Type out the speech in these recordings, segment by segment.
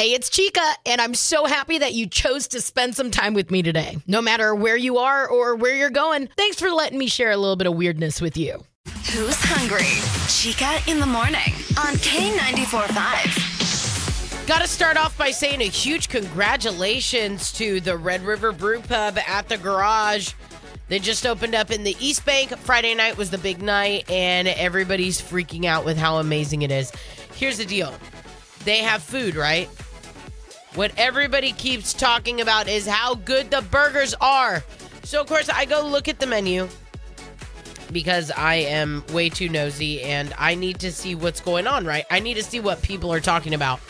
Hey, it's Chica, and I'm so happy that you chose to spend some time with me today. No matter where you are or where you're going, thanks for letting me share a little bit of weirdness with you. Who's hungry? Chica in the morning on K94.5. Got to start off by saying a huge congratulations to the Red River Brew Pub at the garage. They just opened up in the East Bank. Friday night was the big night, and everybody's freaking out with how amazing it is. Here's the deal they have food, right? What everybody keeps talking about is how good the burgers are. So, of course, I go look at the menu because I am way too nosy and I need to see what's going on, right? I need to see what people are talking about.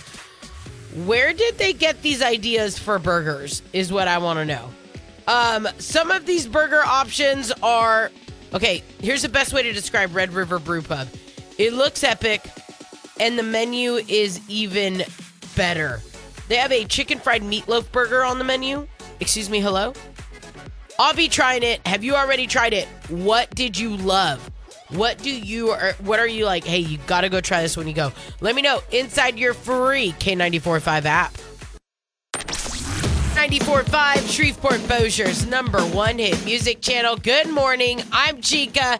Where did they get these ideas for burgers? Is what I want to know. Um, some of these burger options are okay. Here's the best way to describe Red River Brew Pub it looks epic, and the menu is even better. They have a chicken fried meatloaf burger on the menu. Excuse me, hello? I'll be trying it. Have you already tried it? What did you love? What do you what are you like? Hey, you got to go try this when you go. Let me know inside your free K945 app. 94.5 Shreveport Bossier's number one hit music channel. Good morning. I'm Chica.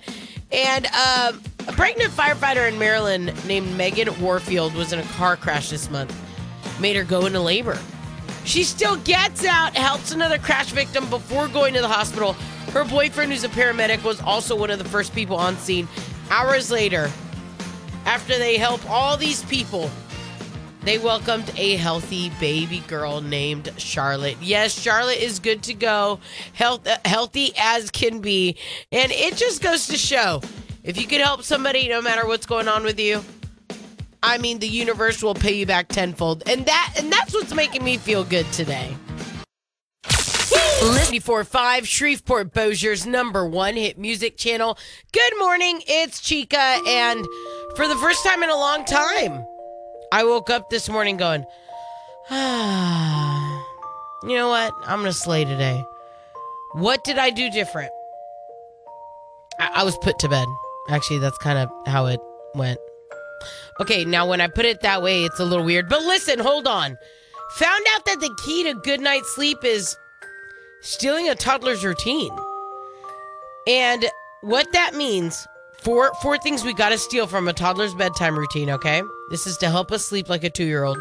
And um, a pregnant firefighter in Maryland named Megan Warfield was in a car crash this month. Made her go into labor. She still gets out, helps another crash victim before going to the hospital. Her boyfriend, who's a paramedic, was also one of the first people on scene. Hours later, after they help all these people, they welcomed a healthy baby girl named Charlotte. Yes, Charlotte is good to go, health, uh, healthy as can be. And it just goes to show if you can help somebody, no matter what's going on with you, I mean, the universe will pay you back tenfold. And that and that's what's making me feel good today. 94.5 Shreveport Bossier's number one hit music channel. Good morning, it's Chica. And for the first time in a long time, I woke up this morning going, ah, you know what? I'm to slay today. What did I do different? I, I was put to bed. Actually, that's kind of how it went. Okay, now when I put it that way, it's a little weird. But listen, hold on. Found out that the key to good night's sleep is stealing a toddler's routine. And what that means, four four things we gotta steal from a toddler's bedtime routine, okay? This is to help us sleep like a two year old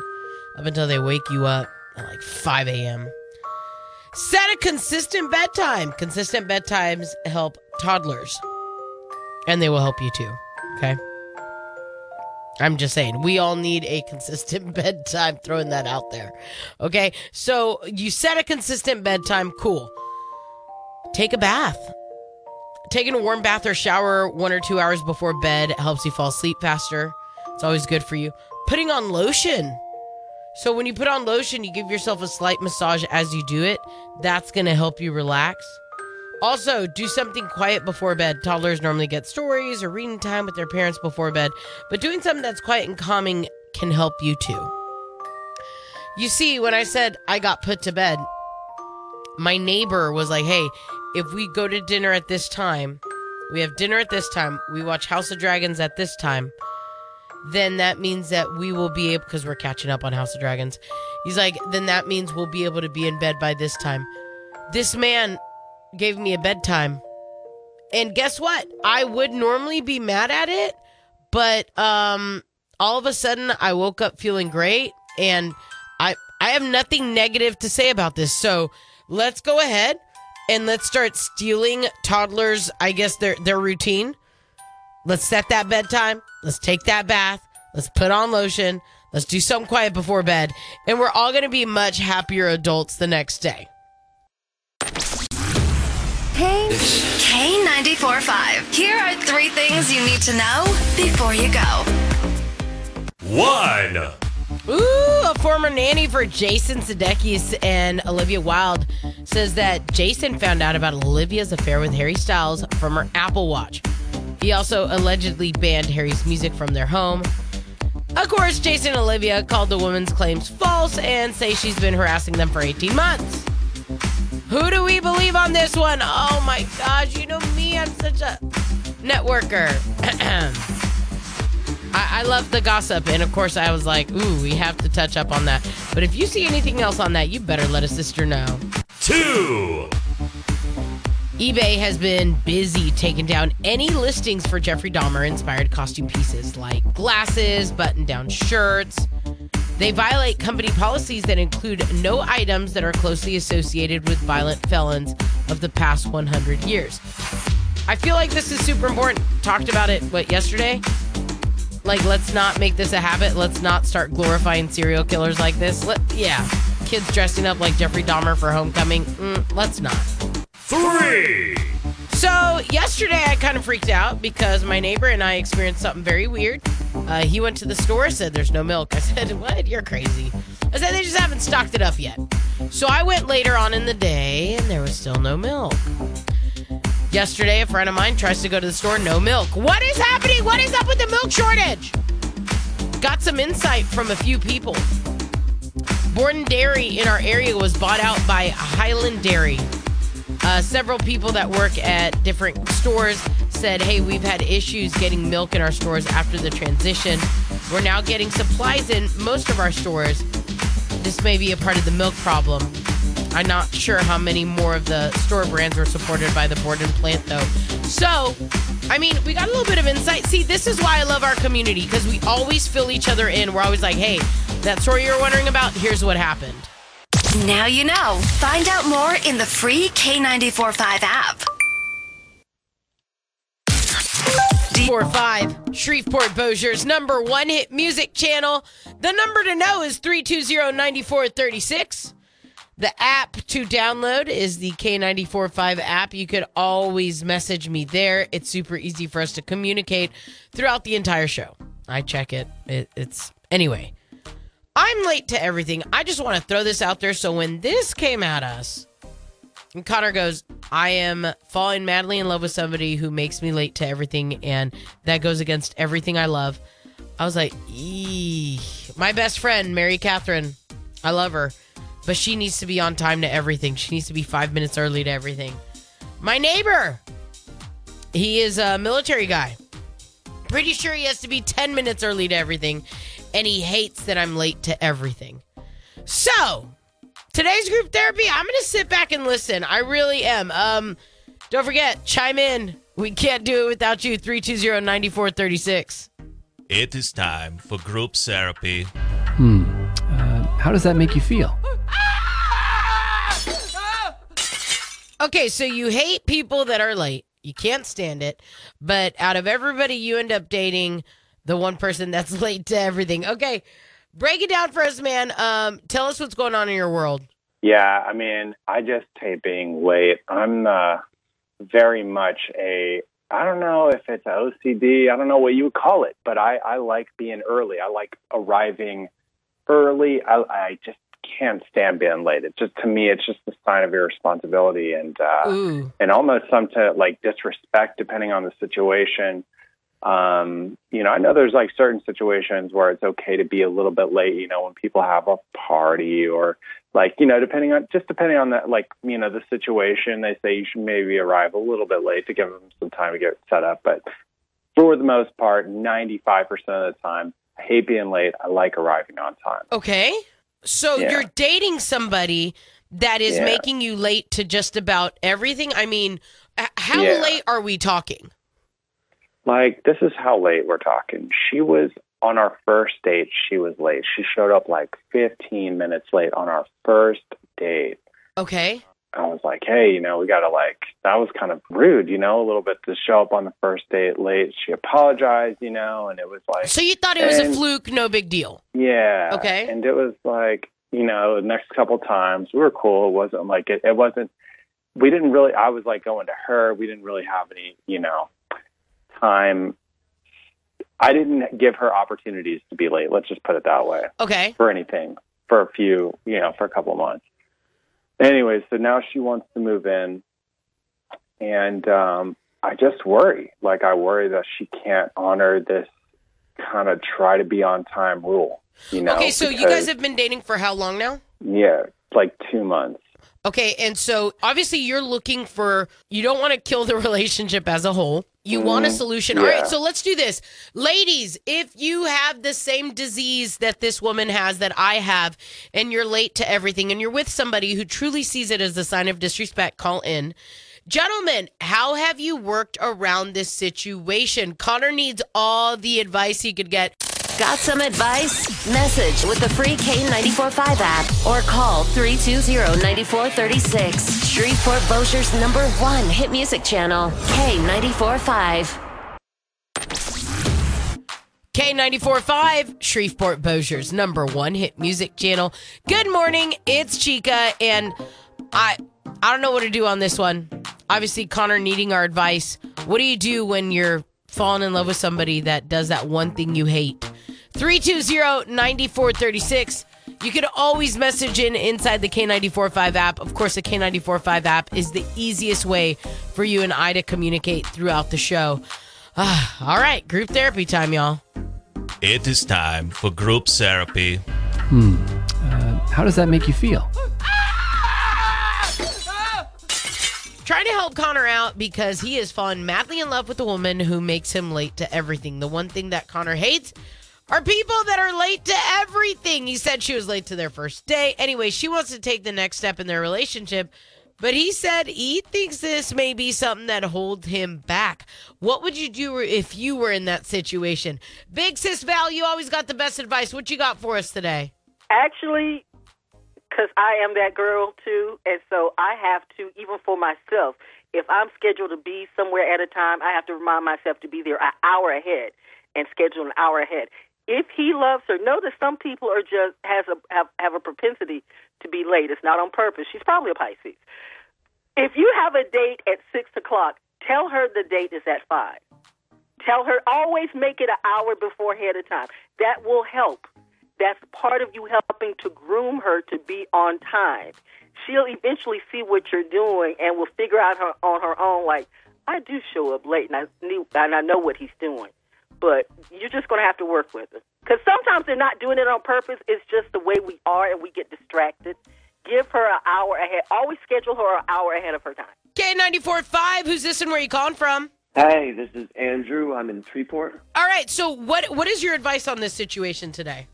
up until they wake you up at like 5 a.m. Set a consistent bedtime. Consistent bedtimes help toddlers. And they will help you too. Okay? I'm just saying, we all need a consistent bedtime, throwing that out there. Okay? So you set a consistent bedtime, cool. Take a bath. Taking a warm bath or shower one or two hours before bed helps you fall asleep faster. It's always good for you. Putting on lotion. So when you put on lotion, you give yourself a slight massage as you do it. That's going to help you relax. Also, do something quiet before bed. Toddlers normally get stories or reading time with their parents before bed, but doing something that's quiet and calming can help you too. You see, when I said I got put to bed, my neighbor was like, hey, if we go to dinner at this time, we have dinner at this time, we watch House of Dragons at this time, then that means that we will be able, because we're catching up on House of Dragons. He's like, then that means we'll be able to be in bed by this time. This man gave me a bedtime. And guess what? I would normally be mad at it, but um all of a sudden I woke up feeling great and I I have nothing negative to say about this. So, let's go ahead and let's start stealing toddlers, I guess their their routine. Let's set that bedtime. Let's take that bath. Let's put on lotion. Let's do something quiet before bed. And we're all going to be much happier adults the next day. K K94.5. Here are three things you need to know before you go. One. Ooh, a former nanny for Jason Sudeikis and Olivia Wilde says that Jason found out about Olivia's affair with Harry Styles from her Apple Watch. He also allegedly banned Harry's music from their home. Of course, Jason and Olivia called the woman's claims false and say she's been harassing them for 18 months. Who do we believe on this one? Oh my gosh, you know me, I'm such a networker. I, I love the gossip, and of course, I was like, "Ooh, we have to touch up on that." But if you see anything else on that, you better let a sister know. Two. eBay has been busy taking down any listings for Jeffrey Dahmer inspired costume pieces like glasses, button down shirts. They violate company policies that include no items that are closely associated with violent felons of the past 100 years. I feel like this is super important. Talked about it, what, yesterday? Like, let's not make this a habit. Let's not start glorifying serial killers like this. Let, yeah, kids dressing up like Jeffrey Dahmer for homecoming. Mm, let's not. Three. So yesterday I kind of freaked out because my neighbor and I experienced something very weird. Uh, he went to the store, said there's no milk. I said, "What? You're crazy." I said they just haven't stocked it up yet. So I went later on in the day, and there was still no milk. Yesterday, a friend of mine tries to go to the store, no milk. What is happening? What is up with the milk shortage? Got some insight from a few people. Borden Dairy in our area was bought out by Highland Dairy. Uh, several people that work at different stores said, Hey, we've had issues getting milk in our stores after the transition. We're now getting supplies in most of our stores. This may be a part of the milk problem. I'm not sure how many more of the store brands were supported by the Borden plant, though. So, I mean, we got a little bit of insight. See, this is why I love our community because we always fill each other in. We're always like, hey, that story you're wondering about, here's what happened. Now you know. Find out more in the free K945 app. Four five Shreveport Bossier's number one hit music channel. The number to know is 320-9436. The app to download is the K945 app. You could always message me there. It's super easy for us to communicate throughout the entire show. I check it. it it's anyway. I'm late to everything. I just want to throw this out there so when this came at us, and Connor goes, I am falling madly in love with somebody who makes me late to everything, and that goes against everything I love. I was like, Eee. my best friend, Mary Catherine, I love her, but she needs to be on time to everything. She needs to be five minutes early to everything. My neighbor, he is a military guy. Pretty sure he has to be 10 minutes early to everything, and he hates that I'm late to everything. So, today's group therapy, I'm going to sit back and listen. I really am. Um, don't forget, chime in. We can't do it without you. 320 9436. It is time for group therapy. Uh, how does that make you feel? Okay, so you hate people that are late. You can't stand it. But out of everybody, you end up dating the one person that's late to everything. Okay, break it down for us, man. Um, tell us what's going on in your world. Yeah, I mean, I just hate being late. I'm uh, very much a, I don't know if it's OCD, I don't know what you would call it, but I, I like being early. I like arriving early. I, I just can't stand being late. It just, to me, it's just a sign of irresponsibility and, uh, Ooh. and almost some to like disrespect depending on the situation. Um, you know, I know there's like certain situations where it's okay to be a little bit late, you know, when people have a party or like, you know, depending on just depending on that, like, you know, the situation, they say you should maybe arrive a little bit late to give them some time to get set up. But for the most part, 95% of the time, I hate being late. I like arriving on time. Okay. So Yeah. you're dating somebody that is Yeah. making you late to just about everything. I mean, how Yeah. late are we talking? Like, this is how late we're talking. She was on our first date, she was late. She showed up like 15 minutes late on our first date. Okay. I was like, hey, you know, we got to like, that was kind of rude, you know, a little bit to show up on the first date late. She apologized, you know, and it was like, So you thought it was a fluke, no big deal. yeah. Okay. And it was like, you know, the next couple times we were cool. It wasn't like, it, it wasn't, we didn't really, I was like going to her. We didn't really have any, you know, time. I didn't give her opportunities to be late. Let's just put it that way Okay. for anything for a few, you know, for a couple of months. Anyway, so now she wants to move in, and um, I just worry. Like I worry that she can't honor this kind of try to be on time rule. You know? okay, so you guys have been dating for how long now? yeah, like two months. Okay, and so obviously you're looking for you don't want to kill the relationship as a whole. You want a mm-hmm. solution. All Yeah. right, so let's do this. Ladies, if you have the same disease that this woman has that I have and you're late to everything and you're with somebody who truly sees it as a sign of disrespect, call in. Gentlemen, how have you worked around this situation? Connor needs all the advice he could get. Got some advice? Message with the free K945 app or call 320-9436. Shreveport Bossier's number one hit music channel, K945. K945, Shreveport Bossier's number one hit music channel. Good morning, it's Chica, and I I don't know what to do on this one. Obviously, Connor needing our advice. What do you do when you're falling in love with somebody that does that one thing you hate? 320-9436. You can always message in inside the K945 app. Of course, the K945 app is the easiest way for you and I to communicate throughout the show. Ah, all right, group therapy time, y'all. It is time for group therapy. How does that make you feel? Trying to help Connor out because he has fallen madly in love with a woman who makes him late to everything. The one thing that Connor hates are people that are late to everything. He said she was late to their first date. Anyway, she wants to take the next step in their relationship, but he said he thinks this may be something that holds him back. What would you do if you were in that situation? Big Sis Val, you always got the best advice. What you got for us today? Actually, because I am that girl too, and so I have to, even for myself, if I'm scheduled to be somewhere at a time, I have to remind myself to be there an hour ahead and schedule an hour ahead. If he loves her, that some people are just has a have, have a propensity to be late. It's not on purpose. She's probably a Pisces. If you have a date at six o'clock, tell her the date is at five. Tell her always make it an hour before ahead of time. That will help. That's part of you helping to groom her to be on time. She'll eventually see what you're doing and will figure out her on her own. Like I do show up late, and I knew and I know what he's doing. But you're just going to have to work with it because sometimes they're not doing it on purpose. It's just the way we are, and we get distracted. Give her an hour ahead. Always schedule her an hour ahead of her time. K945, who's this and where you calling from? Hey, this is Andrew. I'm in Freeport. All right, so what what is your advice on this situation today?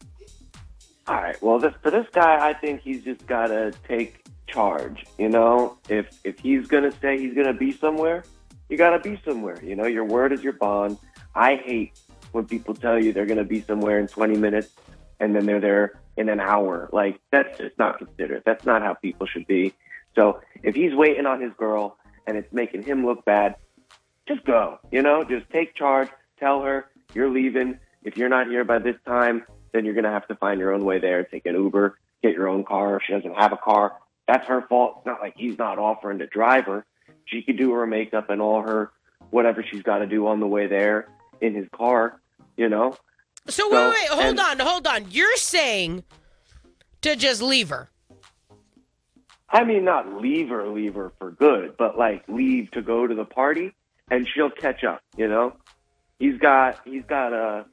All right. Well, this, for this guy, I think he's just got to take charge. You know, if if he's gonna say he's gonna be somewhere, you gotta be somewhere. You know, your word is your bond. I hate when people tell you they're gonna be somewhere in 20 minutes and then they're there in an hour. Like that's just not considerate. That's not how people should be. So if he's waiting on his girl and it's making him look bad, just go. You know, just take charge. Tell her you're leaving. If you're not here by this time, then you're gonna have to find your own way there. Take an Uber, get your own car. If she doesn't have a car, that's her fault. It's not like he's not offering to drive her. She could do her makeup and all her whatever she's got to do on the way there in his car. You know, So, So, wait, wait, hold and- on, hold on. You're saying to just leave her. I mean, not leave her, leave her for good, but like leave to go to the party, and she'll catch up. You know, he's got he's got to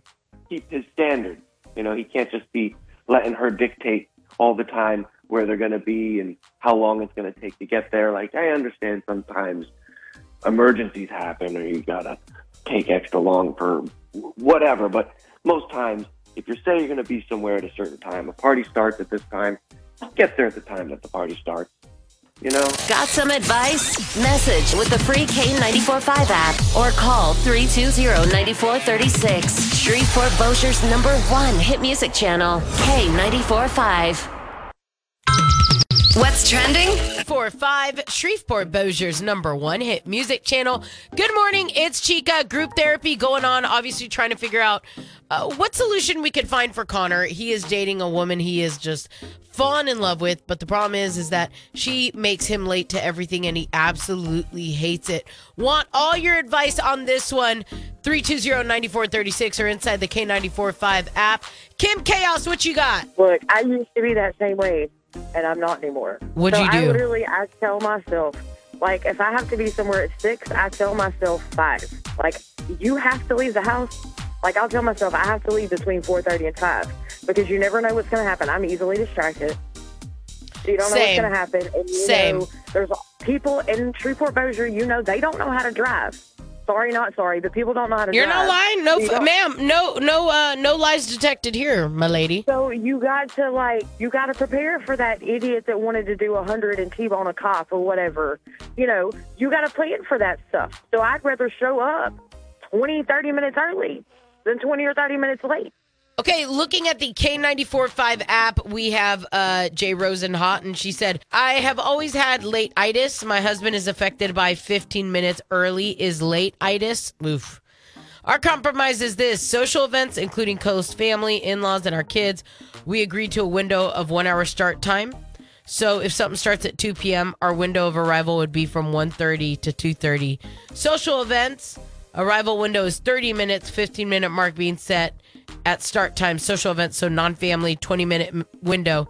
keep his standard. You know, he can't just be letting her dictate all the time where they're going to be and how long it's going to take to get there. Like I understand sometimes emergencies happen, or you got to take extra long for whatever, but most times. If you're saying you're going to be somewhere at a certain time, a party starts at this time, get there at the time that the party starts. You know? Got some advice? Message with the free K945 app or call 320-9436. Shreveport Bossier's number one hit music channel, K945. What's trending? Four five Shreveport Bossier's number one hit music channel. Good morning, it's Chica. Group therapy going on. Obviously, trying to figure out uh, what solution we could find for Connor. He is dating a woman he is just fallen in love with, but the problem is, is that she makes him late to everything, and he absolutely hates it. Want all your advice on this one? 320-9436 or inside the K945 app. Kim Chaos, what you got? Look, I used to be that same way, and I'm not anymore. What'd so you I literally, I tell myself, like, if I have to be somewhere at six, I tell myself five. Like, you have to leave the house. Like, I'll tell myself I have to leave between four thirty and five because you never know what's going to happen. I'm easily distracted. You don't know what's going to happen. And you Same. know there's people in Shreveport Bossier, you know, they don't know how to drive. Sorry, not sorry, but people don't know how to You're drive. not lying. No, f- ma'am. No, no, uh, no lies detected here, my lady. So you got to like you got to prepare for that idiot that wanted to do a hundred and t-bone a cop or whatever. You know, you got to plan for that stuff. So I'd rather show up 20, 30 minutes early than 20 or 30 minutes late. Okay, looking at the K945 app, we have uh, Jay Rosenhot, and she said, I have always had late itis. My husband is affected by 15 minutes early is late itis. Oof. Our compromise is this social events, including close family, in laws, and our kids. We agreed to a window of one hour start time. So if something starts at 2 p.m., our window of arrival would be from 1.30 to 2.30. Social events, arrival window is 30 minutes, 15 minute mark being set at start time. Social events, so non-family, 20 minute window.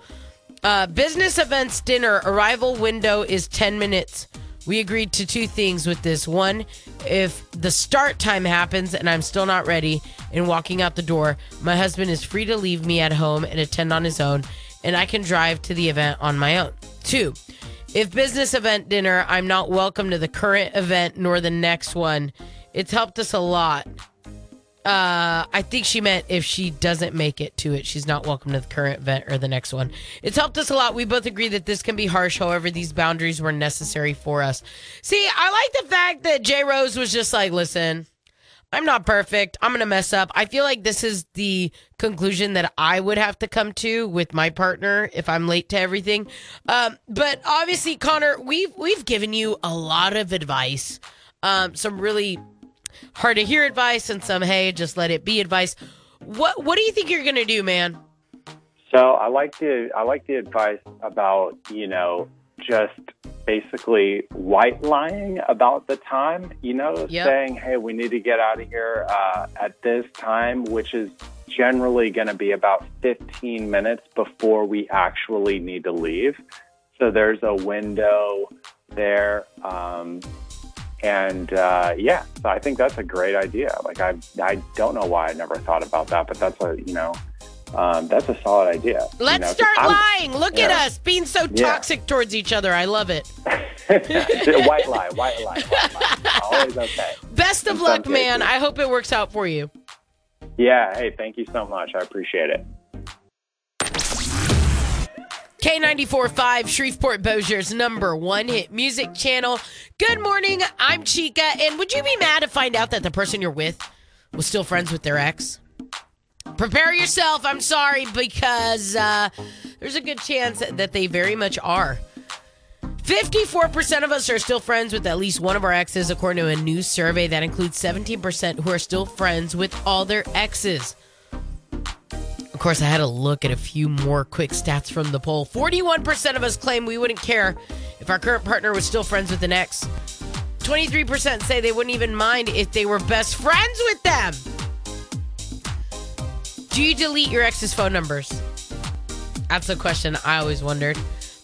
Uh, business events dinner arrival window is 10 minutes. We agreed to two things with this. One, if the start time happens and I'm still not ready and walking out the door, my husband is free to leave me at home and attend on his own, and I can drive to the event on my own. Two, if business event dinner, I'm not welcome to the current event nor the next one. It's helped us a lot. Uh, I think she meant if she doesn't make it to it, she's not welcome to the current event or the next one. It's helped us a lot. We both agree that this can be harsh. However, these boundaries were necessary for us. See, I like the fact that J Rose was just like, listen, I'm not perfect. I'm going to mess up. I feel like this is the conclusion that I would have to come to with my partner if I'm late to everything. Um, but obviously, Connor, we've we've given you a lot of advice. Um, some really hard to hear advice and some hey, just let it be advice. What what do you think you're going to do, man? So I like the I like the advice about you know just basically white lying about the time. You know, Yep. saying hey, we need to get out of here uh, at this time, which is generally going to be about 15 minutes before we actually need to leave. So there's a window there. Um, and uh, yeah, so I think that's a great idea. Like I, I don't know why I never thought about that, but that's a you know, um, that's a solid idea. Let's know, 'cause start lying. Look at yeah. us being so Yeah. toxic towards each other. I love it. white lie, white lie, white lie. Always okay. Best of In luck, man. cases. I hope it works out for you. Yeah. Hey, thank you so much. I appreciate it. K94.5, Shreveport Bossier's number one hit music channel. Good morning, I'm Chica. And would you be mad to find out that the person you're with was still friends with their ex? Prepare yourself. I'm sorry, because uh, there's a good chance that they very much are. 54% of us are still friends with at least one of our exes, according to a new survey that includes 17% who are still friends with all their exes. Of course, I had to look at a few more quick stats from the poll. 41% of us claim we wouldn't care if our current partner was still friends with an ex. 23% say they wouldn't even mind if they were best friends with them. Do you delete your ex's phone numbers? That's a question I always wondered.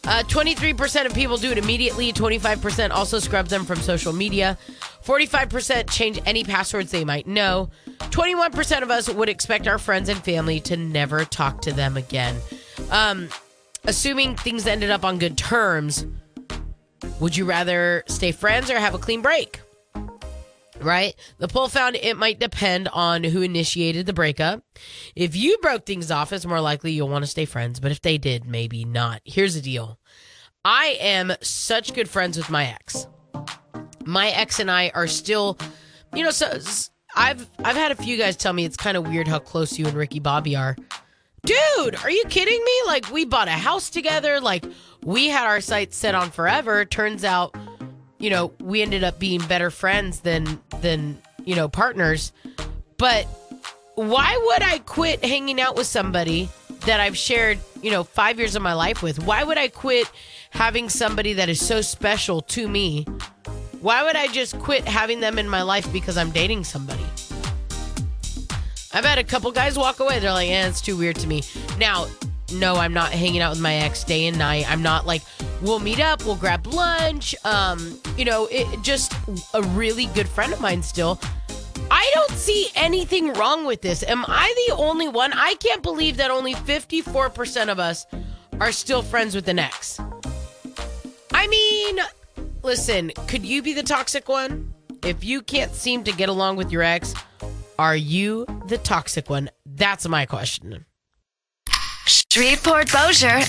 Uh, 23% of people do it immediately. 25% also scrub them from social media. 45% change any passwords they might know. 21% of us would expect our friends and family to never talk to them again. Um, assuming things ended up on good terms, would you rather stay friends or have a clean break? Right? The poll found it might depend on who initiated the breakup. If you broke things off, it's more likely you'll want to stay friends, but if they did, maybe not. Here's the deal I am such good friends with my ex. My ex and I are still, you know, so I've I've had a few guys tell me it's kind of weird how close you and Ricky Bobby are. Dude, are you kidding me? Like we bought a house together, like we had our sights set on forever. Turns out, you know, we ended up being better friends than than, you know, partners. But why would I quit hanging out with somebody that I've shared, you know, 5 years of my life with? Why would I quit having somebody that is so special to me? Why would I just quit having them in my life because I'm dating somebody? I've had a couple guys walk away. They're like, "Yeah, it's too weird to me." Now, no, I'm not hanging out with my ex day and night. I'm not like, we'll meet up, we'll grab lunch. Um, you know, it, just a really good friend of mine still. I don't see anything wrong with this. Am I the only one? I can't believe that only 54% of us are still friends with an ex. I mean, listen, could you be the toxic one? If you can't seem to get along with your ex, are you the toxic one? That's my question. Shreveport, Bossier.